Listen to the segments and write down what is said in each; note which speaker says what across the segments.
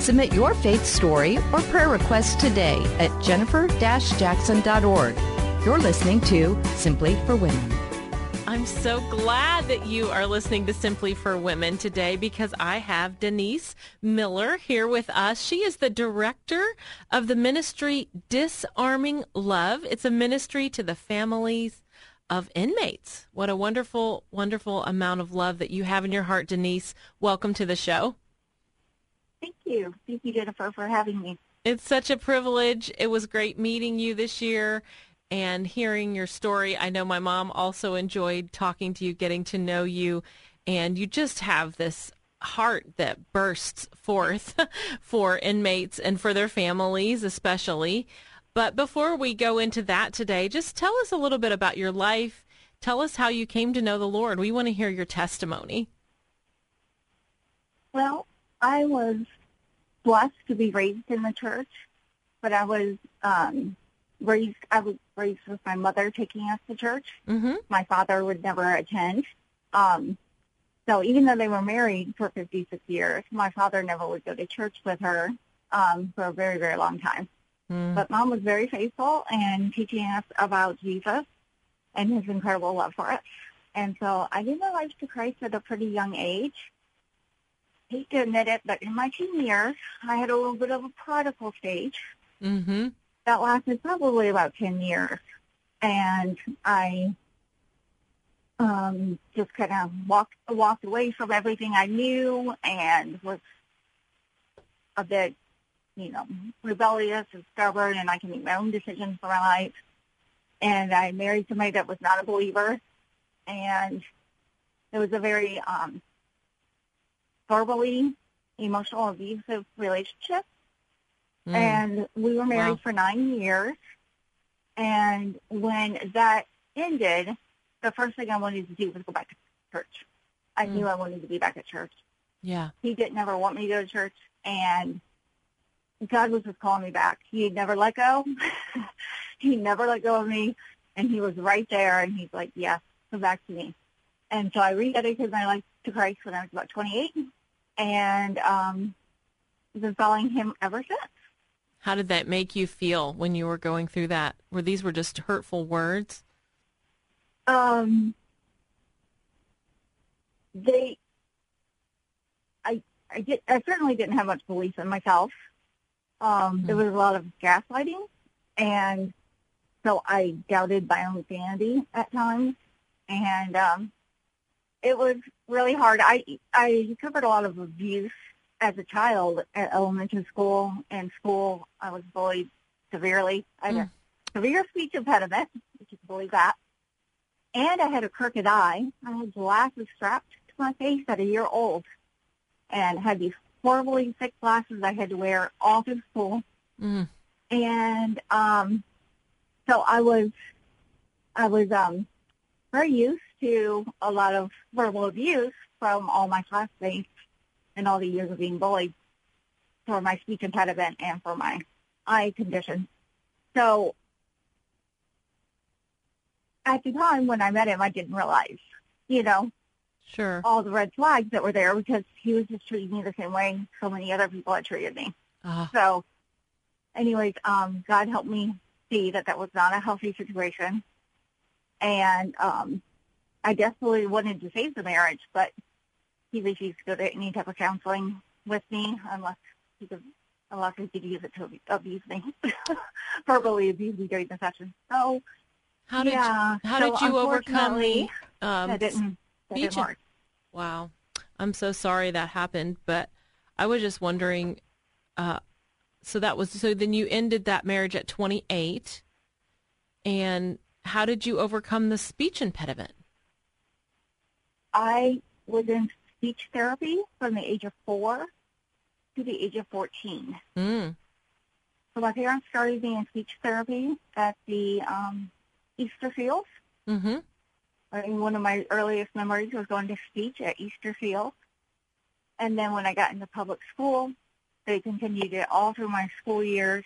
Speaker 1: Submit your faith story or prayer request today at jennifer-jackson.org. You're listening to Simply for Women.
Speaker 2: I'm so glad that you are listening to Simply for Women today because I have Denise Miller here with us. She is the director of the ministry Disarming Love. It's a ministry to the families of inmates. What a wonderful, wonderful amount of love that you have in your heart, Denise. Welcome to the show.
Speaker 3: Thank you. Thank you, Jennifer, for having me.
Speaker 2: It's such a privilege. It was great meeting you this year and hearing your story. I know my mom also enjoyed talking to you, getting to know you, and you just have this heart that bursts forth for inmates and for their families, especially. But before we go into that today, just tell us a little bit about your life. Tell us how you came to know the Lord. We want to hear your testimony.
Speaker 3: Well, I was blessed to be raised in the church, but I was um, raised. I was raised with my mother taking us to church.
Speaker 2: Mm-hmm.
Speaker 3: My father would never attend. Um, so even though they were married for 56 years, my father never would go to church with her um, for a very, very long time.
Speaker 2: Mm.
Speaker 3: But mom was very faithful and teaching us about Jesus and his incredible love for us. And so I gave my life to Christ at a pretty young age hate to admit it, but in my teen years, I had a little bit of a prodigal stage.
Speaker 2: Mm-hmm.
Speaker 3: That lasted probably about 10 years. And I um, just kind of walked, walked away from everything I knew and was a bit, you know, rebellious and stubborn, and I can make my own decisions for my life. And I married somebody that was not a believer. And it was a very um, verbally emotional abusive relationship.
Speaker 2: Mm.
Speaker 3: And we were married
Speaker 2: Wow.
Speaker 3: for nine years. And when that ended, the first thing I wanted to do was go back to church. I
Speaker 2: Mm.
Speaker 3: knew I wanted to be back at church.
Speaker 2: Yeah.
Speaker 3: He didn't ever want me to go to church, and God was just calling me back. He never let go. he never let go of me, and he was right there, and he's like, yes, come back to me. And so I rededicated my life to Christ when I was about 28, and um, been following him ever since.
Speaker 2: How did that make you feel when you were going through that? Were these were just hurtful words?
Speaker 3: Um, they, I, I did, I certainly didn't have much belief in myself. Um, there was a lot of gaslighting, and so I doubted my own sanity at times, and um, it was really hard. I I covered a lot of abuse as a child at elementary school and school. I was bullied severely. I had a severe speech impediment, if you can believe that. And I had a crooked eye. I had glasses strapped to my face at a year old and had these horribly thick glasses I had to wear all through school.
Speaker 2: Mm.
Speaker 3: And um, so I was, I was um, very used to a lot of verbal abuse from all my classmates and all the years of being bullied for my speech impediment and for my eye condition. So at the time when I met him, I didn't realize, you know,
Speaker 2: Sure.
Speaker 3: all the red flags that were there because he was just treating me the same way so many other people had treated me.
Speaker 2: Ah,
Speaker 3: So anyways, um, God helped me see that that was not a healthy situation. And um, I desperately wanted to save the marriage, but he refused to go to any type of counseling with me unless he could, unless he could use it to abuse me, verbally abuse me during the session. So
Speaker 2: how did
Speaker 3: yeah,
Speaker 2: you, how
Speaker 3: so
Speaker 2: did you overcome the um,
Speaker 3: that didn't, that didn't work.
Speaker 2: Wow. I'm so sorry that happened, but I was just wondering uh so that was so then you ended that marriage at 28 and how did you overcome the speech impediment?
Speaker 3: I was in speech therapy from the age of four to the age of 14.
Speaker 2: Mm.
Speaker 3: So my parents started me in speech therapy at the um, Easter Seals.
Speaker 2: Mm-hmm.
Speaker 3: I mean, one of my earliest memories was going to speech at Easter Seals. And then when I got into public school, they continued it all through my school years.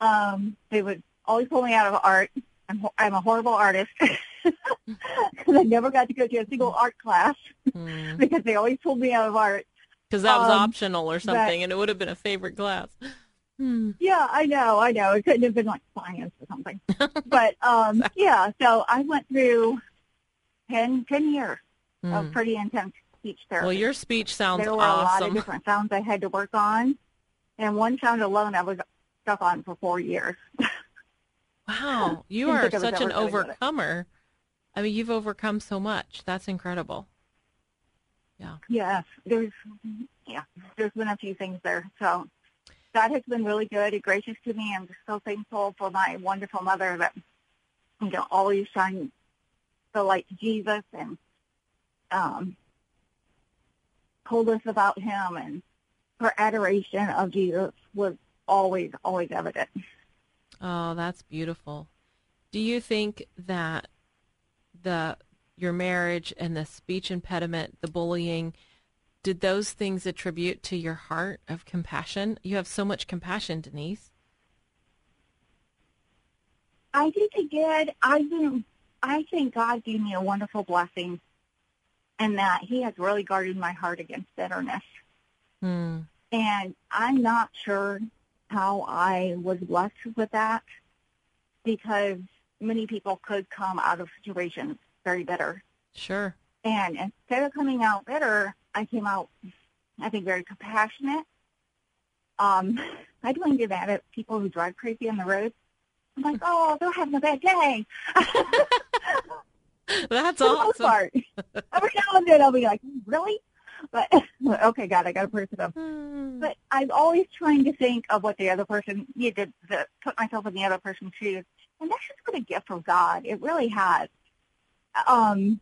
Speaker 3: Um, they would always pull me out of art. I'm, I'm a horrible artist because I never got to go to a single art class
Speaker 2: Mm.
Speaker 3: because they always pulled me out of art.
Speaker 2: Because that was
Speaker 3: Um,
Speaker 2: optional or something, and it would have been a favorite class. Hmm.
Speaker 3: Yeah, I know, I know. It couldn't have been like science or something. but um, yeah, so I went through 10, 10 years of
Speaker 2: Hmm.
Speaker 3: pretty intense speech therapy.
Speaker 2: Well, your speech sounds
Speaker 3: there were a lot of different sounds I had to work on, and one sound alone I was stuck on for four years.
Speaker 2: Wow, you are
Speaker 3: think I was
Speaker 2: such an
Speaker 3: ever gonna get it.
Speaker 2: overcomer. I mean, you've overcome so much. That's incredible. Yeah.
Speaker 3: Yes, there's yeah, there's been a few things there. So God has been really good and gracious to me. I'm just so thankful for my wonderful mother that you know always shine the light to Jesus and um told us about him and her adoration of Jesus was always, always evident.
Speaker 2: Oh, that's beautiful. Do you think that the your marriage and the speech impediment, the bullying, did those things attribute to your heart of compassion? You have so much compassion, Denise.
Speaker 3: I think it did. I've been, I think God gave me a wonderful blessing and that he has really guarded my heart against bitterness.
Speaker 2: Hmm.
Speaker 3: And I'm not sure how I was blessed with that because many people could come out of situations very bitter.
Speaker 2: Sure.
Speaker 3: And instead of coming out bitter, I came out, I think, very compassionate. Um, I don't get mad at people who drive crazy on the road. I'm like, oh, they're having a bad day.
Speaker 2: That's awesome.
Speaker 3: part. Every now and then I'll be like, really? But okay, God, I got to it up.
Speaker 2: Hmm.
Speaker 3: But I'm always trying to think of what the other person needed to put myself in the other person's shoes, and that's just been a gift from God. It really has. Um,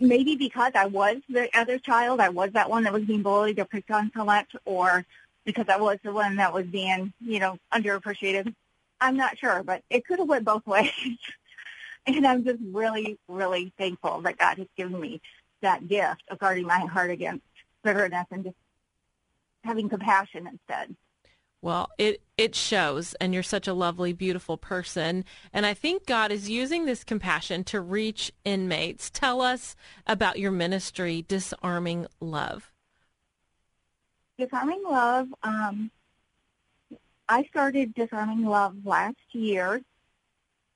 Speaker 3: maybe because I was the other child, I was that one that was being bullied or picked on so much, or because I was the one that was being, you know, underappreciated. I'm not sure, but it could have went both ways. and I'm just really, really thankful that God has given me that gift of guarding my heart against bitterness and just having compassion instead.
Speaker 2: Well, it it shows and you're such a lovely beautiful person and I think God is using this compassion to reach inmates. Tell us about your ministry Disarming Love.
Speaker 3: Disarming Love, um, I started Disarming Love last year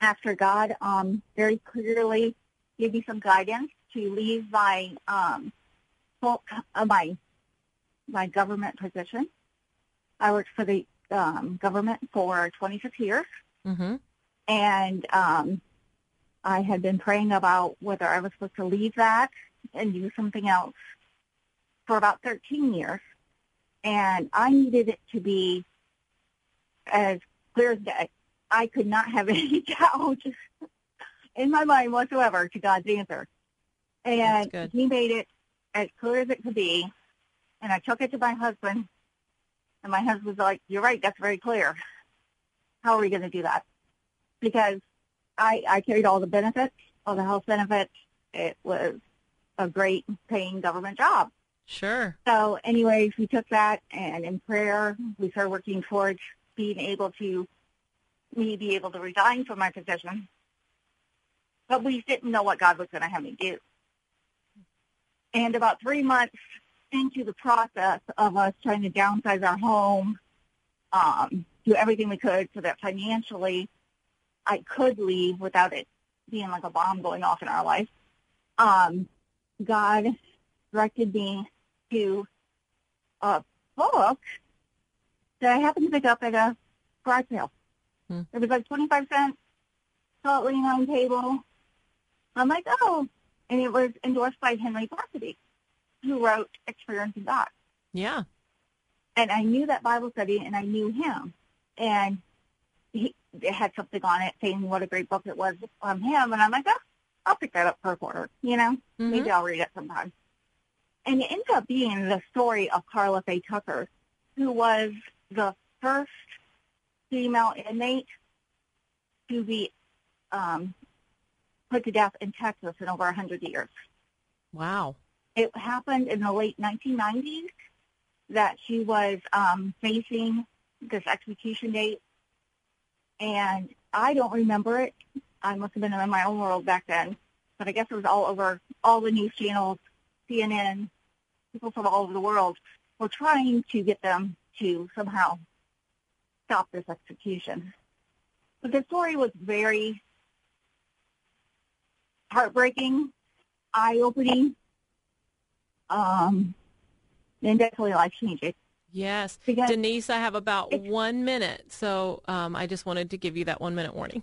Speaker 3: after God um, very clearly gave me some guidance to leave my um, my my government position. I worked for the um, government for 26 years,
Speaker 2: Mhm.
Speaker 3: and um, I had been praying about whether I was supposed to leave that and do something else for about 13 years. And I needed it to be as clear as day. I could not have any doubt in my mind whatsoever to God's answer. And he made it as clear as it could be. And I took it to my husband. And my husband was like, you're right, that's very clear. How are we going to do that? Because I, I carried all the benefits, all the health benefits. It was a great paying government job.
Speaker 2: Sure.
Speaker 3: So anyways, we took that and in prayer, we started working towards being able to, me be able to resign from my position. But we didn't know what God was going to have me do. And about three months into the process of us trying to downsize our home, um, do everything we could so that financially I could leave without it being like a bomb going off in our life, um, God directed me to a book that I happened to pick up at a garage sale.
Speaker 2: Hmm.
Speaker 3: It was like 25 cents, saw it laying on the table. I'm like, oh. And it was endorsed by Henry Cassidy, who wrote Experience Experiencing God.
Speaker 2: Yeah.
Speaker 3: And I knew that Bible study, and I knew him. And he it had something on it saying what a great book it was from him. And I'm like, oh, I'll pick that up for a quarter, you know?
Speaker 2: Mhm.
Speaker 3: Maybe I'll read it sometime. And it ended up being the story of Karla Faye Tucker, who was the first female inmate to be um, put to death in Texas in over a 100 years.
Speaker 2: Wow.
Speaker 3: It happened in the late 1990s that she was um, facing this execution date, and I don't remember it. I must have been in my own world back then, but I guess it was all over all the news channels, CNN, people from all over the world were trying to get them to somehow stop this execution. But the story was very heartbreaking, eye-opening, um, and definitely life-changing.
Speaker 2: Yes.
Speaker 3: Because
Speaker 2: Denise, I have about one minute, so um, I just wanted to give you that one minute warning.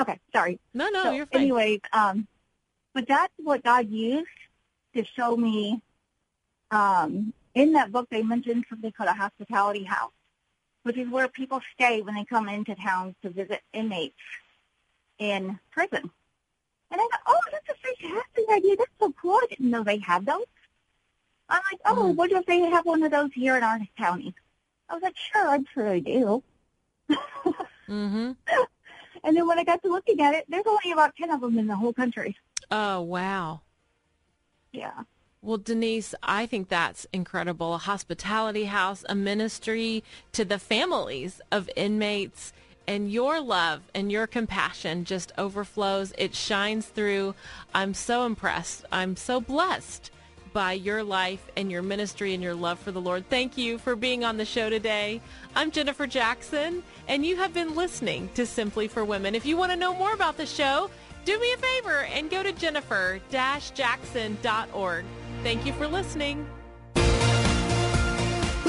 Speaker 3: Okay, sorry.
Speaker 2: No, no,
Speaker 3: so
Speaker 2: you're fine.
Speaker 3: anyways, um, but that's what God used to show me. Um, in that book, they mentioned something called a hospitality house, which is where people stay when they come into town to visit inmates in prison. And I thought, oh, that's a fantastic idea. That's so cool. I didn't know they had those. I'm like, oh,
Speaker 2: Mhm.
Speaker 3: what if they have one of those here in our county? I was like, sure, I'm sure they do.
Speaker 2: mm-hmm.
Speaker 3: And then when I got to looking at it, there's only about 10 of them in the whole country.
Speaker 2: Oh, wow.
Speaker 3: Yeah.
Speaker 2: Well, Denise, I think that's incredible. A hospitality house, a ministry to the families of inmates, and your love and your compassion just overflows. It shines through. I'm so impressed. I'm so blessed by your life and your ministry and your love for the Lord. Thank you for being on the show today. I'm Jennifer Jackson, and you have been listening to Simply for Women. If you want to know more about the show, do me a favor and go to jennifer-jackson.org. Thank you for listening.